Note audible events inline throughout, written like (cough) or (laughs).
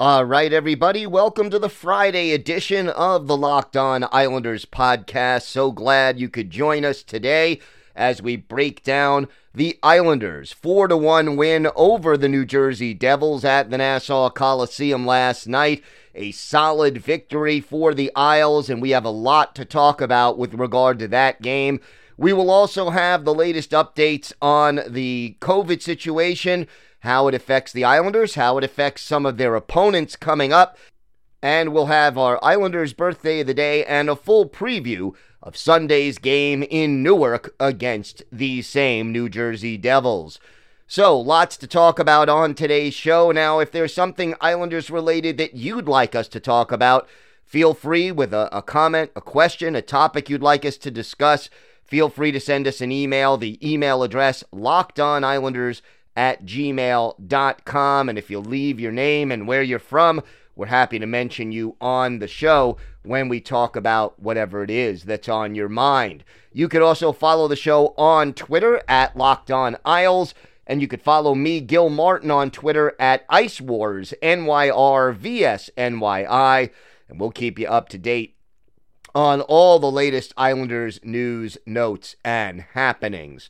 All right, everybody, welcome to the Friday edition of the Locked On Islanders podcast. So glad you could join us today as we break down the Islanders' 4 to 1 win over the New Jersey Devils at the Nassau Coliseum last night. A solid victory for the Isles, and we have a lot to talk about with regard to that game. We will also have the latest updates on the COVID situation how it affects the Islanders, how it affects some of their opponents coming up, and we'll have our Islanders birthday of the day and a full preview of Sunday's game in Newark against the same New Jersey Devils. So, lots to talk about on today's show. Now, if there's something Islanders related that you'd like us to talk about, feel free with a, a, comment, a question, a topic you'd like us to discuss. Feel free to send us an email. The email address, lockedonislanders at gmail.com. And if you leave your name and where you're from, we're happy to mention you on the show when we talk about whatever it is that's on your mind. You could also follow the show on Twitter at Locked On Isles. And you could follow me, Gil Martin, on Twitter at Ice Wars, NYRVSNYI. And we'll keep you up to date on all the latest Islanders news, notes, and happenings.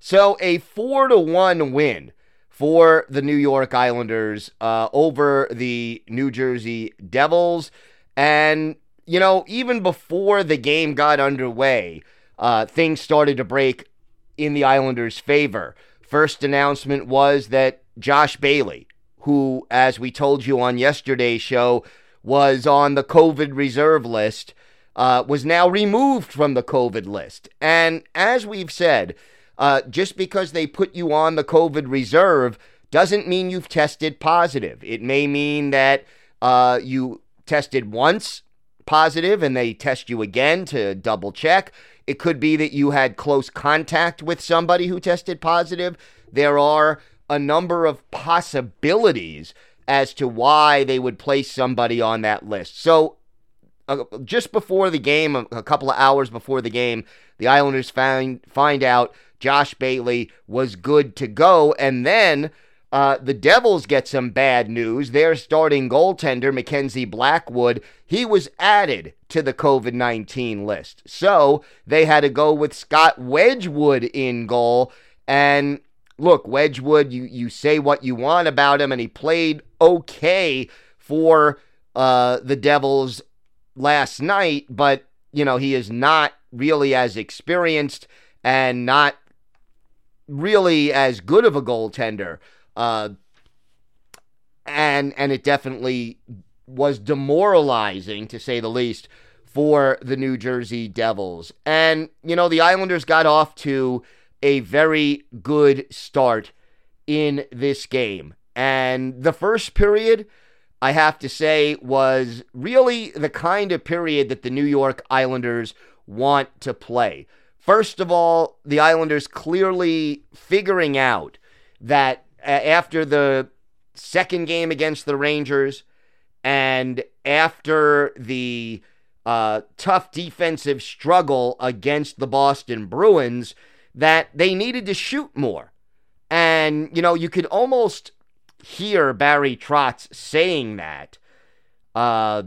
So a four to one win for the New York Islanders uh, over the New Jersey Devils, and you know even before the game got underway, uh, things started to break in the Islanders' favor. First announcement was that Josh Bailey, who, as we told you on yesterday's show, was on the COVID reserve list, uh, was now removed from the COVID list. And as we've said, uh, just because they put you on the COVID reserve doesn't mean you've tested positive. It may mean that uh, you tested once positive and they test you again to double check. It could be that you had close contact with somebody who tested positive. There are a number of possibilities as to why they would place somebody on that list. So, uh, just before the game, a couple of hours before the game, the Islanders find find out Josh Bailey was good to go. And then uh, the Devils get some bad news. Their starting goaltender, Mackenzie Blackwood, he was added to the COVID 19 list. So they had to go with Scott Wedgewood in goal. And look, Wedgewood, you, you say what you want about him, and he played okay for uh, the Devils last night, but, you know, he is not really as experienced and not really as good of a goaltender. Uh, and and it definitely was demoralizing to say the least for the New Jersey Devils. And you know, the Islanders got off to a very good start in this game. And the first period, I have to say, was really the kind of period that the New York Islanders want to play. First of all, the Islanders clearly figuring out that after the second game against the Rangers and after the uh, tough defensive struggle against the Boston Bruins, that they needed to shoot more. And, you know, you could almost hear Barry Trotz saying that uh,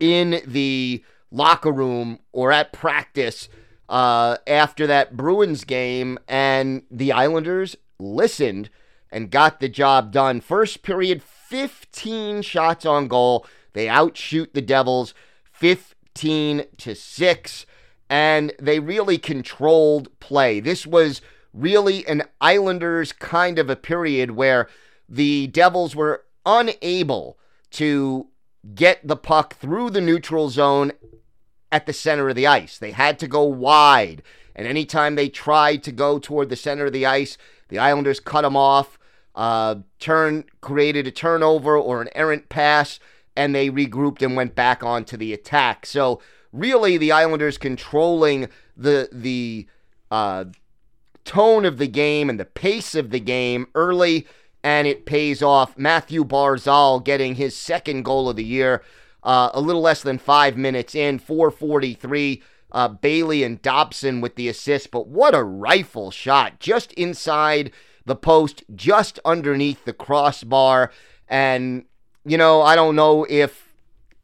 in the locker room or at practice uh, after that Bruins game, and the Islanders listened and got the job done. First period, 15 shots on goal. They outshoot the Devils 15 to 6 and they really controlled play. This was really an Islanders kind of a period where the Devils were unable to get the puck through the neutral zone at the center of the ice. They had to go wide. And anytime they tried to go toward the center of the ice, the Islanders cut them off, uh, turn created a turnover or an errant pass, and they regrouped and went back onto the attack. So really, the Islanders controlling the the uh, tone of the game and the pace of the game early, and it pays off. Matthew Barzal getting his second goal of the year, uh, a little less than five minutes in, 443. Uh, Bailey and Dobson with the assist, but what a rifle shot just inside the post, just underneath the crossbar. And, you know, I don't know if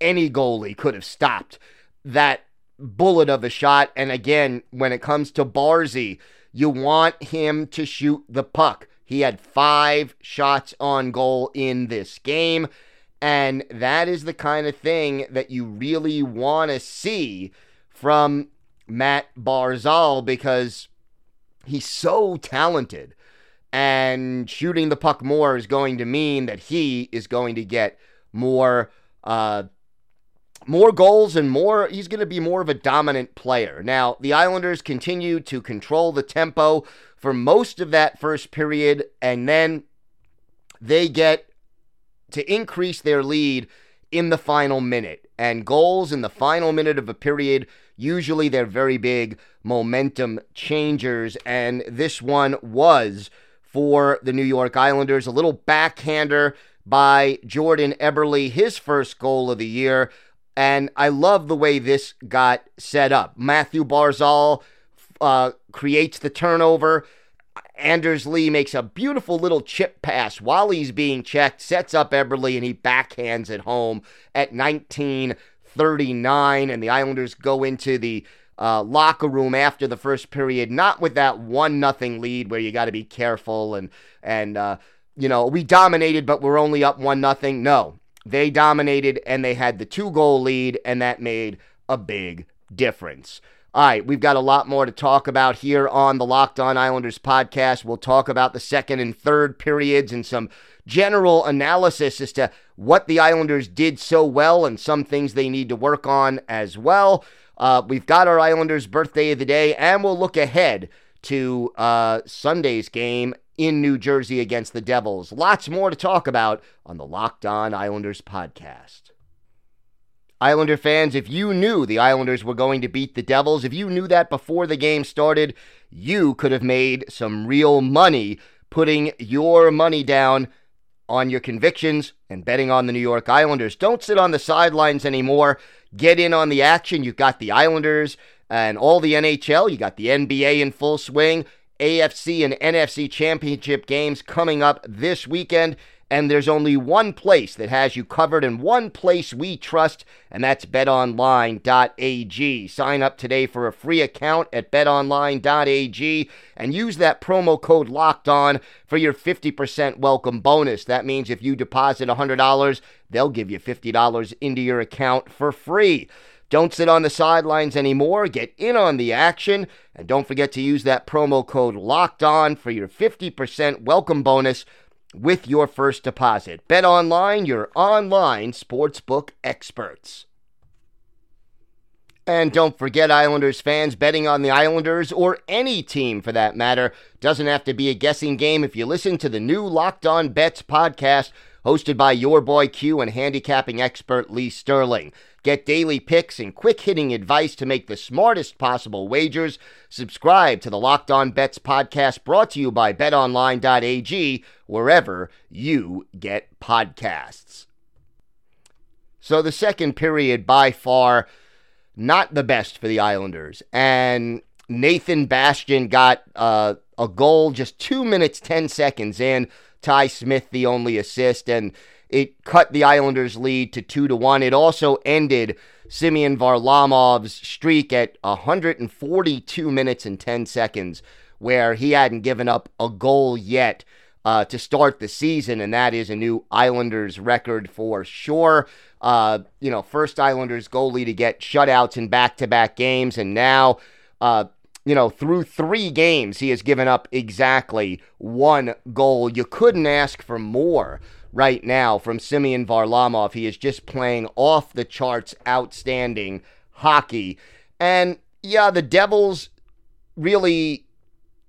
any goalie could have stopped that bullet of a shot. And again, when it comes to Barzy, you want him to shoot the puck. He had five shots on goal in this game. And that is the kind of thing that you really want to see from Matt Barzal because he's so talented. And shooting the puck more is going to mean that he is going to get more uh, more goals and more he's going to be more of a dominant player. Now, the Islanders continue to control the tempo for most of that first period and then they get to increase their lead in the final minute. And goals in the final minute of a period usually they're very big momentum changers and this one was for the New York Islanders, a little backhander by Jordan Eberle, his first goal of the year. And I love the way this got set up. Matthew Barzal uh, creates the turnover. Anders Lee makes a beautiful little chip pass while he's being checked, sets up Eberle, and he backhands it home at 1939. And the Islanders go into the uh, locker room after the first period, not with that one nothing lead where you got to be careful and and uh, you know we dominated, but we're only up one nothing. No, they dominated and they had the two goal lead, and that made a big difference. All right, we've got a lot more to talk about here on the Locked On Islanders podcast. We'll talk about the second and third periods and some general analysis as to what the Islanders did so well and some things they need to work on as well. Uh, we've got our Islanders' birthday of the day, and we'll look ahead to uh, Sunday's game in New Jersey against the Devils. Lots more to talk about on the Locked On Islanders podcast. Islander fans, if you knew the Islanders were going to beat the Devils, if you knew that before the game started, you could have made some real money putting your money down on your convictions and betting on the New York Islanders. Don't sit on the sidelines anymore. Get in on the action. You've got the Islanders and all the NHL. You got the NBA in full swing. AFC and NFC championship games coming up this weekend. And there's only one place that has you covered and one place we trust, and that's betonline.ag. Sign up today for a free account at betonline.ag and use that promo code locked on for your 50% welcome bonus. That means if you deposit $100, they'll give you $50 into your account for free. Don't sit on the sidelines anymore. Get in on the action. And don't forget to use that promo code locked on for your 50% welcome bonus with your first deposit. Bet online, your online sportsbook experts. And don't forget, Islanders fans, betting on the Islanders or any team for that matter doesn't have to be a guessing game if you listen to the new Locked On Bets podcast hosted by your boy Q and handicapping expert Lee Sterling. Get daily picks and quick hitting advice to make the smartest possible wagers. Subscribe to the Locked On Bets podcast brought to you by betonline.ag, wherever you get podcasts. So, the second period, by far, not the best for the Islanders. And Nathan Bastian got uh, a goal just two minutes, 10 seconds in. Ty Smith, the only assist. And it cut the Islanders' lead to 2 to 1. It also ended Semyon Varlamov's streak at 142 minutes and 10 seconds, where he hadn't given up a goal yet uh, to start the season, and that is a new Islanders record for sure. Uh, you know, first Islanders goalie to get shutouts in back to back games, and now, uh, you know, through three games, he has given up exactly one goal. You couldn't ask for more right now from Semyon Varlamov. He is just playing off the charts, outstanding hockey. And yeah, the Devils really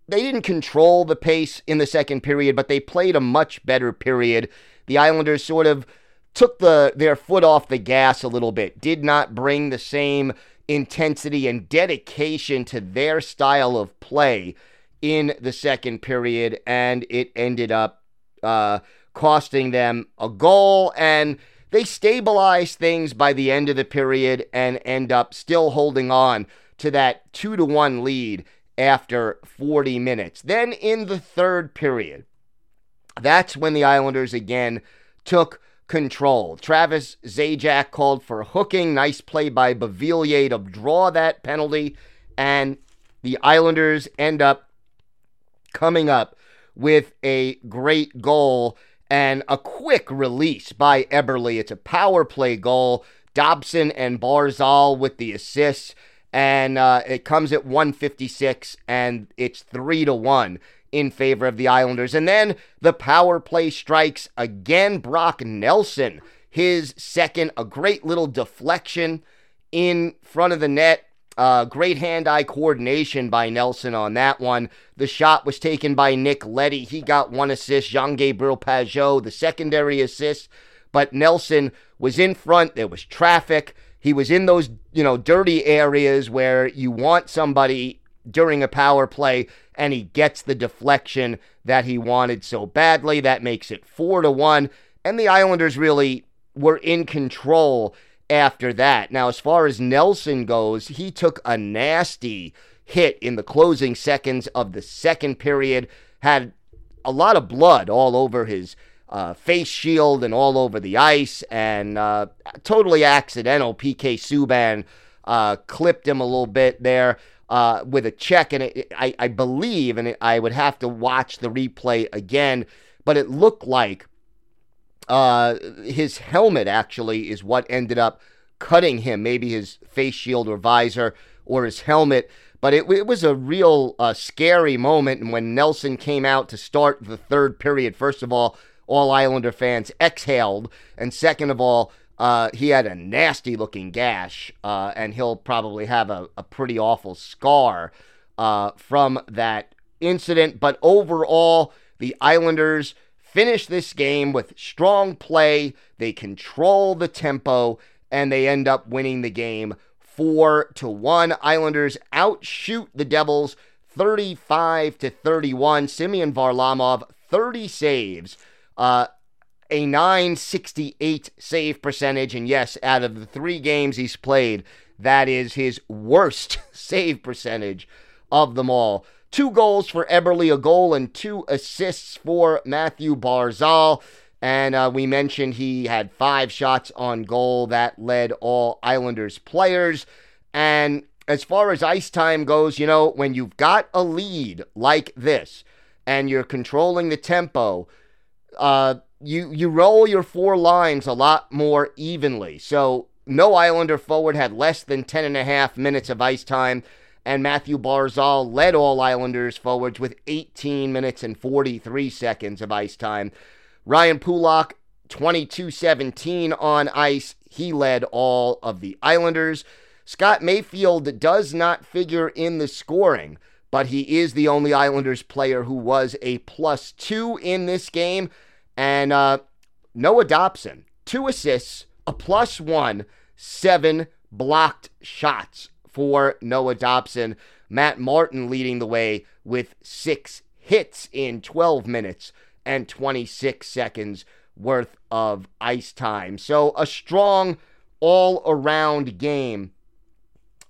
they didn't control the pace in the second period, but they played a much better period. The Islanders sort of took the their foot off the gas a little bit, did not bring the same intensity and dedication to their style of play in the second period, and it ended up uh, costing them a goal. And they stabilized things by the end of the period and end up still holding on to that two to one lead after 40 minutes. Then in the third period, that's when the Islanders again took control. Travis Zajac called for hooking. Nice play by Beauvillier to draw that penalty. And the Islanders end up coming up with a great goal and a quick release by Eberle. It's a power play goal. Dobson and Barzal with the assists and uh, it comes at 156 and it's 3 to 1 in favor of the Islanders. And then the power play strikes again Brock Nelson, his second, a great little deflection in front of the net. Uh, great hand eye coordination by Nelson on that one. The shot was taken by Nick Leddy. He got one assist. Jean Gabriel Pageau, the secondary assist. But Nelson was in front. There was traffic. He was in those, you know, dirty areas where you want somebody during a power play and he gets the deflection that he wanted so badly. That makes it 4 to 1 and the Islanders really were in control after that. Now, as far as Nelson goes, he took a nasty hit in the closing seconds of the second period, had a lot of blood all over his uh, face shield and all over the ice, and uh, totally accidental. PK Subban uh, clipped him a little bit there uh, with a check, and it, I, I, believe, and it, I would have to watch the replay again, but it looked like uh, his helmet actually is what ended up cutting him, maybe his face shield or visor or his helmet. But it, it was a real uh, scary moment. And when Nelson came out to start the third period, first of all, all Islander fans exhaled. And second of all, uh, he had a nasty looking gash, uh, and he'll probably have a, a pretty awful scar uh, from that incident. But overall, the Islanders finish this game with strong play. They control the tempo, and they end up winning the game four to one. Islanders outshoot the Devils 35 to 31. Semyon Varlamov 30 saves uh, a 968 save percentage. And yes, out of the three games he's played, that is his worst (laughs) save percentage of them all. Two goals for Eberle, a goal and two assists for Matthew Barzal. And uh, we mentioned he had five shots on goal. That led all Islanders players. And as far as ice time goes, you know, when you've got a lead like this and you're controlling the tempo, uh, you you roll your four lines a lot more evenly. So no Islander forward had less than 10 and a half minutes of ice time, and Matthew Barzal led all Islanders forwards with 18 minutes and 43 seconds of ice time. Ryan Pulock, 22-17 on ice. He led all of the Islanders. Scott Mayfield does not figure in the scoring, but he is the only Islanders player who was a plus two in this game. And uh, Noah Dobson, two assists, a plus one, seven blocked shots for Noah Dobson. Matt Martin leading the way with six hits in 12 minutes and 26 seconds worth of ice time. So a strong all around game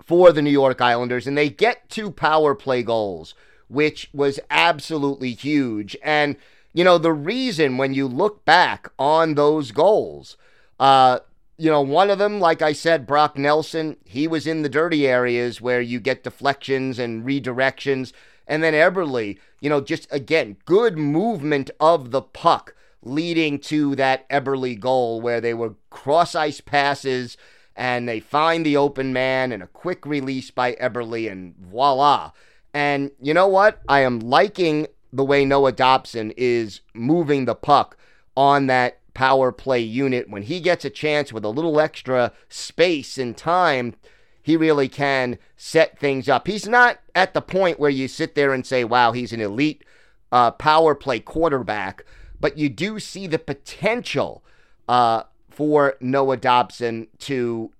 for the New York Islanders, and they get two power play goals, which was absolutely huge. And, you know, the reason when you look back on those goals, uh, you know, one of them, like I said, Brock Nelson, he was in the dirty areas where you get deflections and redirections. And then Eberle, you know, just again, good movement of the puck leading to that Eberle goal where they were cross ice passes and they find the open man and a quick release by Eberle and voila. And you know what? I am liking the way Noah Dobson is moving the puck on that power play unit. When he gets a chance with a little extra space and time, he really can set things up. He's not at the point where you sit there and say, wow, he's an elite uh, power play quarterback, but you do see the potential uh, for Noah Dobson to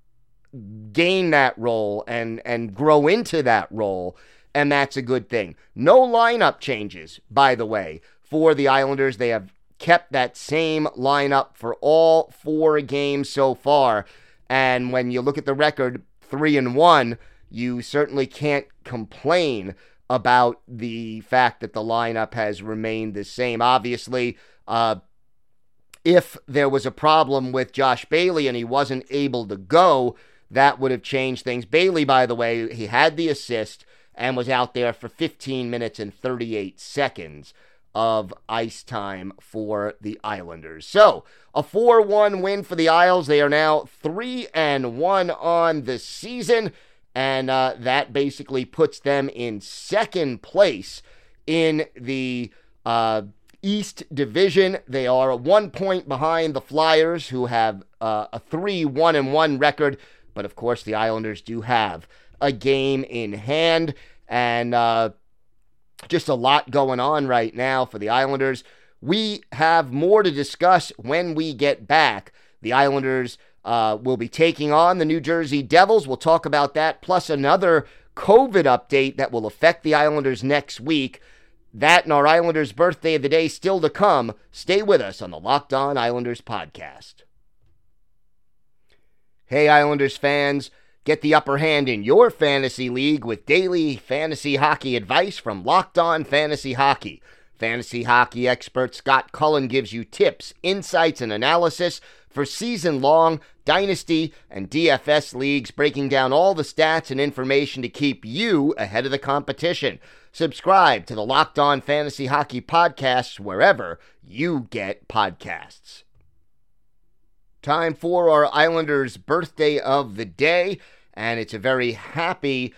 gain that role and, and grow into that role and that's a good thing. No lineup changes, by the way, for the Islanders. They have kept that same lineup for all four games so far. And when you look at the record, three and one, you certainly can't complain about the fact that the lineup has remained the same. Obviously, uh, if there was a problem with Josh Bailey and he wasn't able to go, that would have changed things. Bailey, by the way, he had the assist and was out there for 15 minutes and 38 seconds of ice time for the Islanders. So, a 4-1 win for the Isles. They are now 3 and 1 on the season and uh, that basically puts them in second place in the uh, East Division. They are one point behind the Flyers, who have uh, a 3 1 and 1 record. But of course, the Islanders do have a game in hand. And uh, just a lot going on right now for the Islanders. We have more to discuss when we get back. The Islanders uh, will be taking on the New Jersey Devils. We'll talk about that, plus another COVID update that will affect the Islanders next week. That and our Islanders' birthday of the day still to come. Stay with us on the Locked On Islanders podcast. Hey, Islanders fans. Get the upper hand in your fantasy league with daily fantasy hockey advice from Locked On Fantasy Hockey. Fantasy hockey expert Scott Cullen gives you tips, insights, and analysis for season long dynasty and DFS leagues, breaking down all the stats and information to keep you ahead of the competition. Subscribe to the Locked On Fantasy Hockey podcasts wherever you get podcasts. Time for our Islanders' birthday of the day, and it's a very happy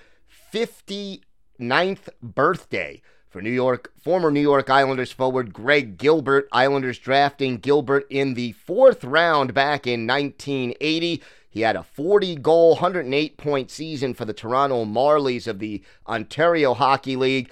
59th birthday for New York, former New York Islanders forward Greg Gilbert. Islanders drafting Gilbert in the fourth round back in 1980. He had a 40 goal, 108 point season for the Toronto Marlies of the Ontario Hockey League.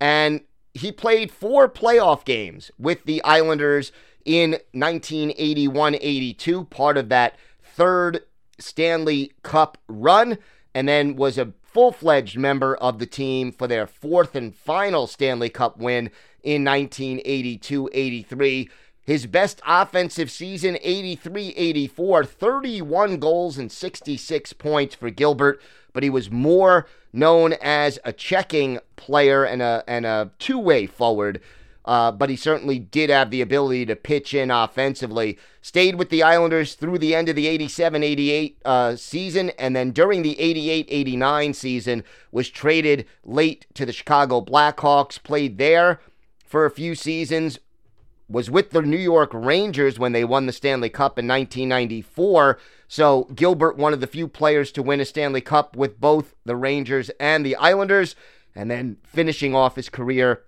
And he played four playoff games with the Islanders in 1981 82, part of that third Stanley Cup run, and then was a full fledged member of the team for their fourth and final Stanley Cup win in 1982 83. His best offensive season, 83 84, 31 goals and 66 points for Gilbert, but he was more known as a checking player and a, and a two way forward uh, but he certainly did have the ability to pitch in offensively. Stayed with the Islanders through the end of the 87 88 uh, season, and then during the 88 89 season, was traded late to the Chicago Blackhawks, played there for a few seasons, was with the New York Rangers when they won the Stanley Cup in 1994. So Gilbert, one of the few players to win a Stanley Cup with both the Rangers and the Islanders, and then finishing off his career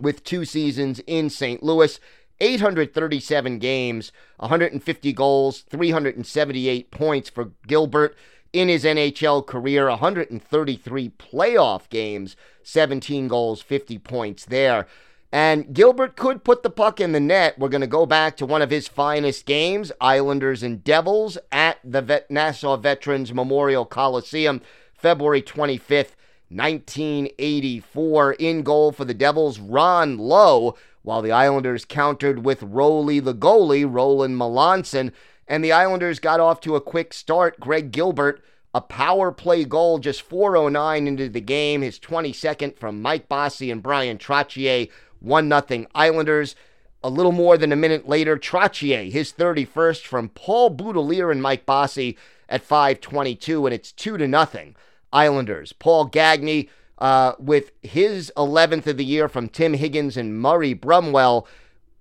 with two seasons in St. Louis. 837 games, 150 goals, 378 points for Gilbert in his NHL career, 133 playoff games, 17 goals, 50 points there. And Gilbert could put the puck in the net. We're going to go back to one of his finest games, Islanders and Devils, at the Nassau Veterans Memorial Coliseum, February 25th, 1984. In goal for the Devils, Ron Low, while the Islanders countered with Roley the goalie, Roland Melanson. And the Islanders got off to a quick start. Greg Gilbert, a power play goal just 409 into the game, his 22nd from Mike Bossy and Brian Trottier, 1 0 Islanders. A little more than a minute later, Trottier, his 31st from Paul Boutilier and Mike Bossy at 522, and it's 2 to nothing. Islanders. Paul Gagne, uh, with his 11th of the year from Tim Higgins and Murray Brumwell.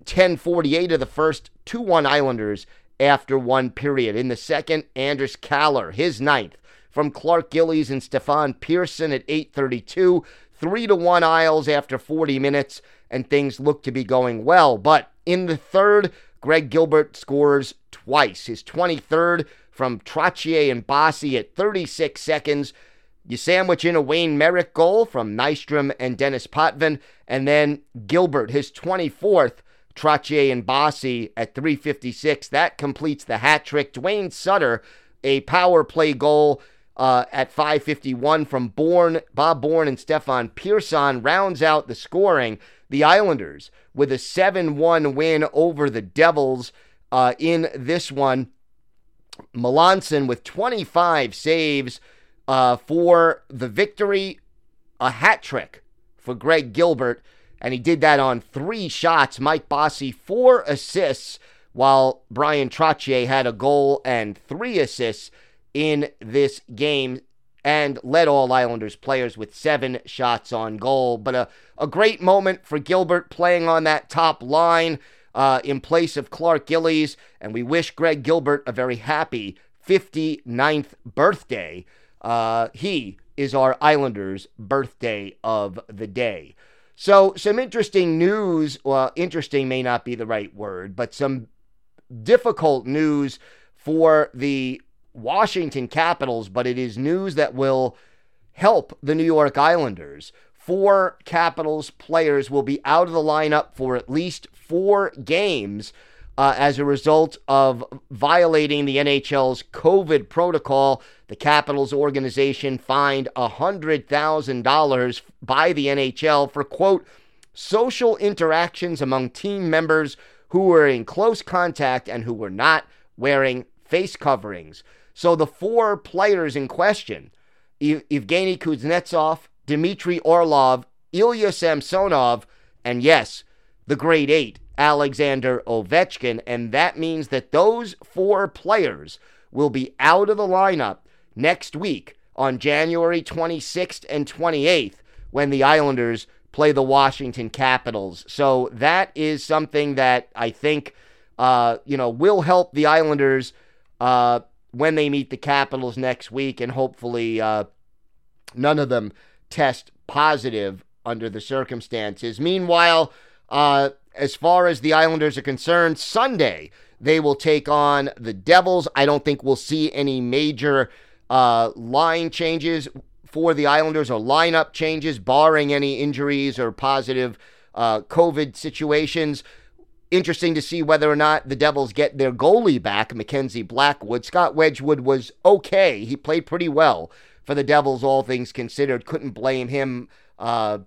10:48 of the first, 2-1 Islanders after one period. In the second, Anders Kallur, his ninth from Clark Gillies and Stefan Persson at 8:32, 3 to 1 Isles after 40 minutes and things look to be going well. But in the third, Greg Gilbert scores twice. His 23rd from Trottier and Bossy at 36 seconds. You sandwich in a Wayne Merrick goal from Nystrom and Dennis Potvin, and then Gilbert, his 24th, Trottier and Bossy at 356. That completes the hat trick. Duane Sutter, a power play goal uh, at 551 from Bourne, Bob Bourne and Stefan Persson rounds out the scoring. The Islanders with a 7 1 win over the Devils uh, in this one. Melanson with 25 saves uh, for the victory, a hat trick for Greg Gilbert, and he did that on three shots. Mike Bossy, four assists, while Brian Trottier had a goal and three assists in this game and led all Islanders players with seven shots on goal. But a, a great moment for Gilbert playing on that top line uh, in place of Clark Gillies. And we wish Greg Gilbert a very happy 59th birthday. Uh, he is our Islanders' birthday of the day. So, some interesting news. Well, interesting may not be the right word, but some difficult news for the Washington Capitals, but it is news that will help the New York Islanders. Four Capitals players will be out of the lineup for at least four games uh, as a result of violating the NHL's COVID protocol. The Capitals organization fined $100,000 by the NHL for, quote, social interactions among team members who were in close contact and who were not wearing face coverings. So the four players in question, Evgeny Kuznetsov, Dmitry Orlov, Ilya Samsonov, and yes, the Great Eight, Alexander Ovechkin. And that means that those four players will be out of the lineup next week on January 26th and 28th when the Islanders play the Washington Capitals. So that is something that I think, uh, you know, will help the Islanders uh, when they meet the Capitals next week, and hopefully uh, none of them test positive under the circumstances. Meanwhile, uh, as far as the Islanders are concerned, Sunday they will take on the Devils. I don't think we'll see any major uh, line changes for the Islanders or lineup changes, barring any injuries or positive uh, COVID situations. Interesting to see whether or not the Devils get their goalie back, Mackenzie Blackwood. Scott Wedgewood was okay. He played pretty well for the Devils, all things considered. Couldn't blame him uh,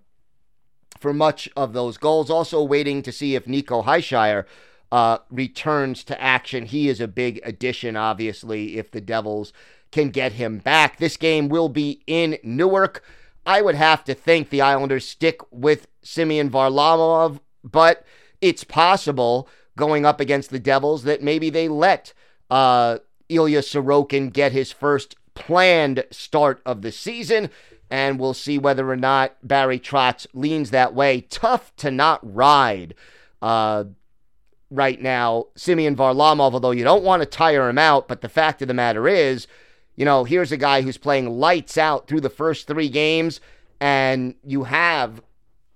for much of those goals. Also waiting to see if Nico Hischier uh, returns to action. He is a big addition, obviously, if the Devils can get him back. This game will be in Newark. I would have to think the Islanders stick with Semyon Varlamov, but it's possible going up against the Devils that maybe they let uh, Ilya Sorokin get his first planned start of the season and we'll see whether or not Barry Trotz leans that way. Tough to not ride uh, right now, Semyon Varlamov, although you don't want to tire him out. But the fact of the matter is, you know, here's a guy who's playing lights out through the first three games, and you have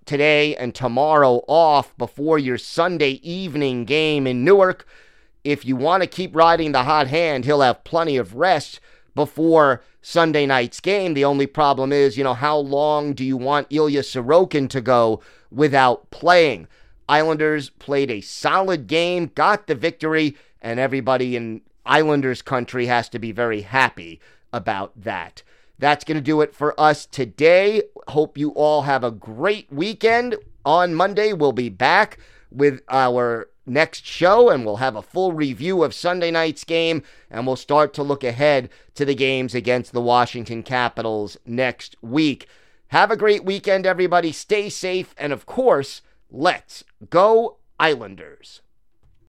today and tomorrow off before your Sunday evening game in Newark. If you want to keep riding the hot hand, he'll have plenty of rest before Sunday night's game. The only problem is, you know, how long do you want Ilya Sorokin to go without playing? Islanders played a solid game, got the victory, and everybody in Islanders country has to be very happy about that. That's going to do it for us today. Hope you all have a great weekend. On Monday, we'll be back with our next show, and we'll have a full review of Sunday night's game, and we'll start to look ahead to the games against the Washington Capitals next week. Have a great weekend, everybody. Stay safe, and of course, let's go, Islanders.